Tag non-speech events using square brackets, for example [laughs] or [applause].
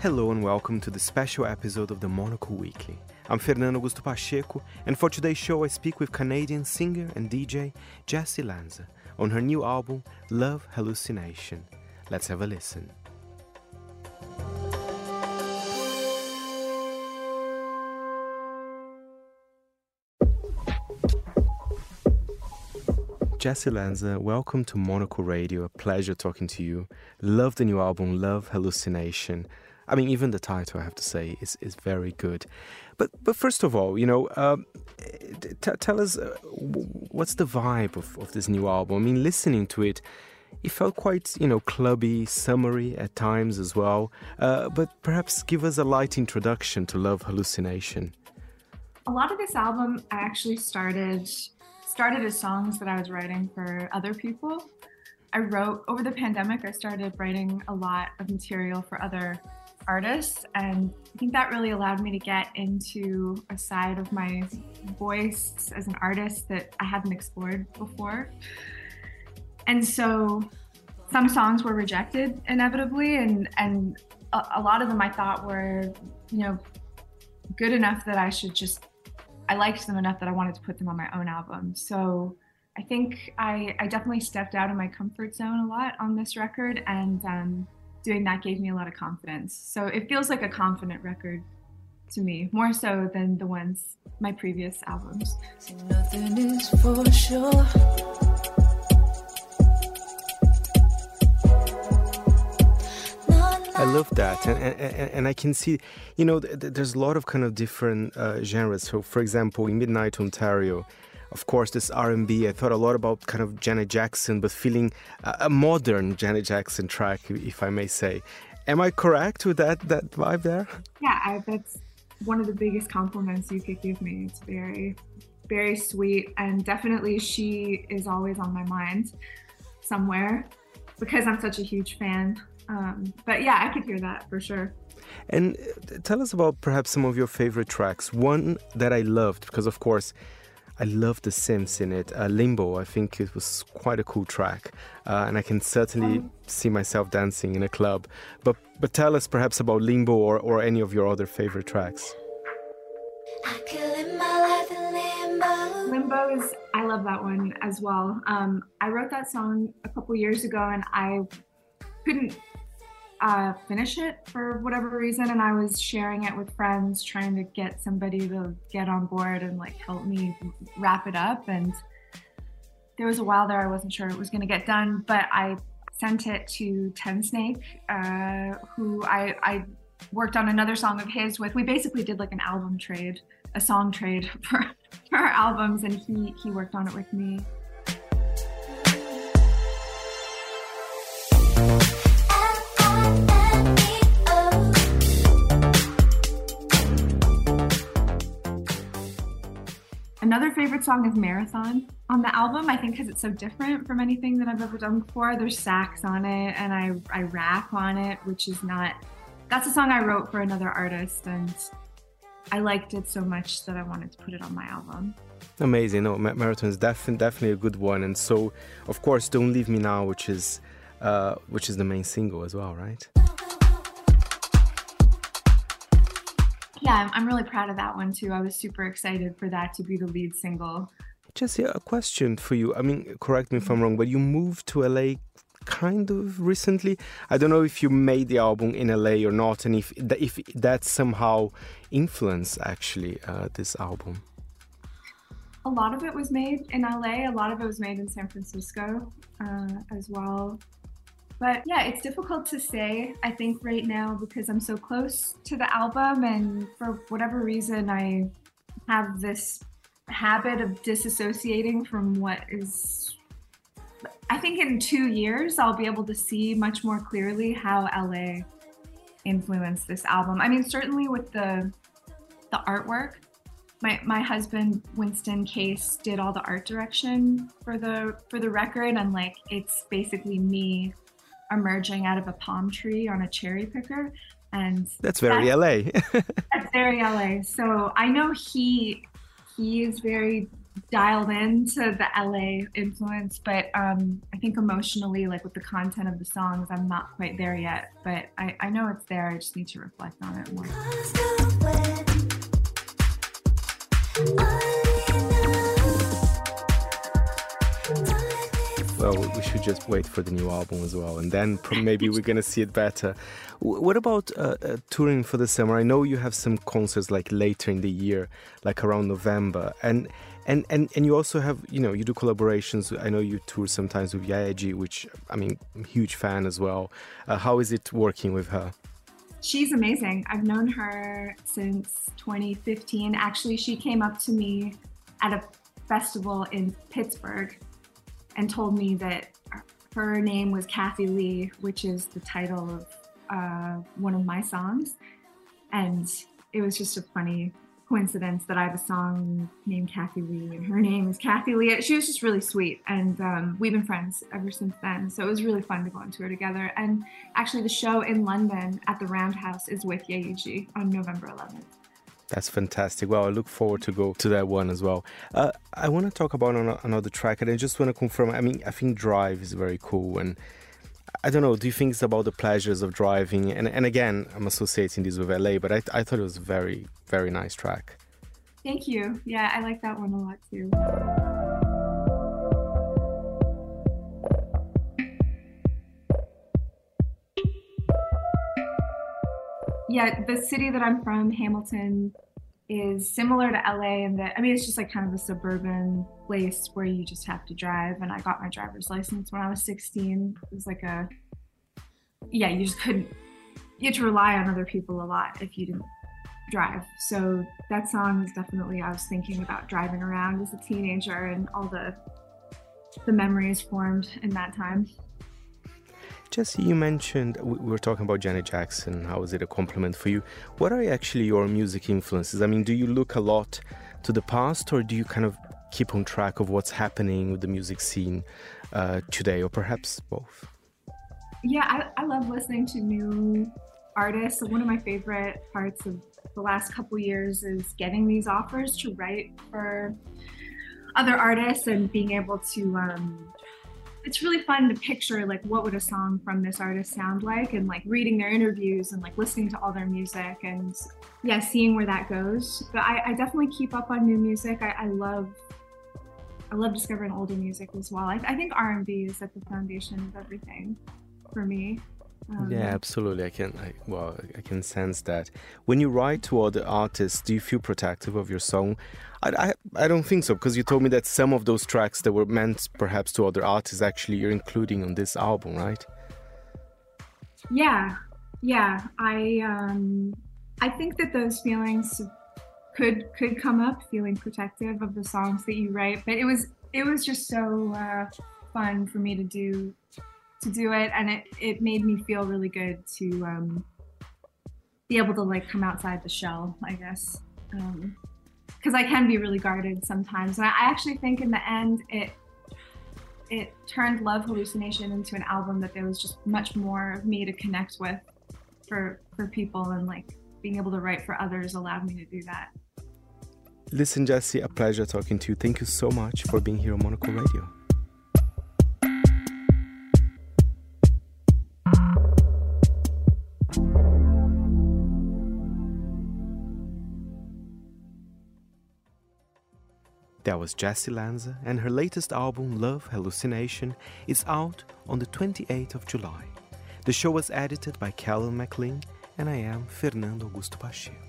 Hello and welcome to the special episode of the Monocle Weekly. I'm Fernando Augusto Pacheco, and for today's show, I speak with Canadian singer and DJ Jessy Lanza on her new album, Love Hallucination. Let's have a listen. Jessy Lanza, welcome to Monocle Radio. A pleasure talking to you. Love the new album, Love Hallucination. I mean, even the title, I have to say, is, is very good. But but first of all, you know, um, t- tell us uh, what's the vibe of, of this new album? I mean, listening to it, it felt quite, you know, clubby, summery at times as well. Uh, but perhaps give us a light introduction to Love Hallucination. A lot of this album, I actually started started as songs that I was writing for other people. I wrote over the pandemic. I started writing a lot of material for other artist. And I think that really allowed me to get into a side of my voice as an artist that I hadn't explored before. And so some songs were rejected inevitably, and, and a, a lot of them I thought were, you know, good enough that I should just, I liked them enough that I wanted to put them on my own album. So I think I, I definitely stepped out of my comfort zone a lot on this record and um, doing that gave me a lot of confidence. So it feels like a confident record to me, more so than the ones my previous albums. Nothing is for sure. I love that, and, and, and I can see, you know, there's a lot of kind of different uh, genres. So, for example, in Midnight Ontario, of course, this R&B. I thought a lot about kind of Janet Jackson, but feeling a modern Janet Jackson track, if I may say. Am I correct with that that vibe there? Yeah, I, that's one of the biggest compliments you could give me. It's very, very sweet, and definitely she is always on my mind somewhere because I'm such a huge fan. Um, but yeah, I could hear that for sure. And uh, tell us about perhaps some of your favorite tracks. One that I loved because, of course I love the synths in it. Uh, Limbo, I think it was quite a cool track, uh, and I can certainly um, see myself dancing in a club. But but tell us perhaps about Limbo or, or any of your other favorite tracks. Limbo is I love that one as well. Um, I wrote that song a couple years ago, and I couldn't uh, finish it for whatever reason and i was sharing it with friends trying to get somebody to get on board and like help me wrap it up and there was a while there i wasn't sure it was going to get done but i sent it to Tensnake uh, who I, I worked on another song of his with. We basically did like an album trade a song trade [laughs] for, for our albums and he he worked on it with me Another favorite song is Marathon on the album, I think because it's so different from anything that I've ever done before. There's sax on it and I, I rap on it, which is not, that's a song I wrote for another artist and I liked it so much that I wanted to put it on my album. Amazing. No, Marathon is definitely, definitely a good one. And so, of course, Don't Leave Me Now, which is, uh, which is the main single as well, right? Yeah, I'm really proud of that one too. I was super excited for that to be the lead single. Jessy, a question for you. I mean, correct me if I'm wrong, but you moved to LA kind of recently. I don't know if you made the album in LA or not, and if if that somehow influenced actually uh, this album. A lot of it was made in LA. A lot of it was made in San Francisco uh, as well. But yeah, it's difficult to say, I think, right now because I'm so close to the album. And for whatever reason, I have this habit of disassociating from what is. I think in two years, I'll be able to see much more clearly how LA influenced this album. I mean, certainly with the the artwork. My, my husband Winston Case did all the art direction for the for the record and like it's basically me emerging out of a palm tree on a cherry picker. And that's very LA. [laughs] that's very LA. So I know he he is very dialed into the LA influence, but um, I think emotionally, like with the content of the songs, I'm not quite there yet. But I, I know it's there. I just need to reflect on it more. We should just wait for the new album as well, and then maybe we're [laughs] gonna see it better. What about uh, uh, touring for the summer? I know you have some concerts like later in the year, like around November, and and and and you also have you know you do collaborations. I know you tour sometimes with Yaeji, which I mean, I'm a huge fan as well. Uh, how is it working with her? She's amazing. I've known her since 2015. Actually, she came up to me at a festival in Pittsburgh and told me that her name was Kathy Lee, which is the title of uh, one of my songs. And it was just a funny coincidence that I have a song named Kathy Lee and her name is Kathy Lee. She was just really sweet. And um, we've been friends ever since then. So it was really fun to go on tour together. And actually, the show in London at the Roundhouse is with Yaeji on November 11th. That's fantastic. Well, I look forward to go to that one as well. Uh, I want to talk about another track, and I just want to confirm. I mean, I think Drive is very cool, and I don't know. Do you think it's about the pleasures of driving? And and again, I'm associating this with LA, but I I thought it was very very nice track. Thank you. Yeah, I like that one a lot too. Yeah, the city that I'm from, Hamilton, is similar to LA and that I mean it's just like kind of a suburban place where you just have to drive and I got my driver's license when I was 16. It was like a yeah, you just couldn't you had to rely on other people a lot if you didn't drive. So that song is definitely I was thinking about driving around as a teenager and all the the memories formed in that time. Jessy, you mentioned we were talking about Janet Jackson. How is it a compliment for you? What are actually your music influences? I mean, do you look a lot to the past, or do you kind of keep on track of what's happening with the music scene uh, today, or perhaps both? Yeah, I, I love listening to new artists. One of my favorite parts of the last couple years is getting these offers to write for other artists and being able to um, it's really fun to picture like what would a song from this artist sound like and like reading their interviews and like listening to all their music and yeah seeing where that goes. But i, I definitely keep up on new music. I, I, love i love discovering older music as well. I, I think r&b is at the foundation of everything for me um, yeah, absolutely. I can. I, well, I can sense that. When you write to other artists, do you feel protective of your song? I, I, I don't think so because you told me that some of those tracks that were meant perhaps to other artists actually you're including on this album, right? Yeah, yeah. I um, I think that those feelings could could come up, feeling protective of the songs that you write. But it was it was just so uh, fun for me to do to do it, and it it made me feel really good to um, be able to like come outside the shell, I guess, because um, I can be really guarded sometimes. And I actually think in the end, it it turned Love Hallucination into an album that there was just much more of me to connect with for for people, and like being able to write for others allowed me to do that. Listen, Jessy, a pleasure talking to you. Thank you so much for being here on Monocle Radio. That was Jessy Lanza, and her latest album, Love Hallucination, is out on the 28th of July. The show was edited by Callum McLean, and I am Fernando Augusto Pacheco.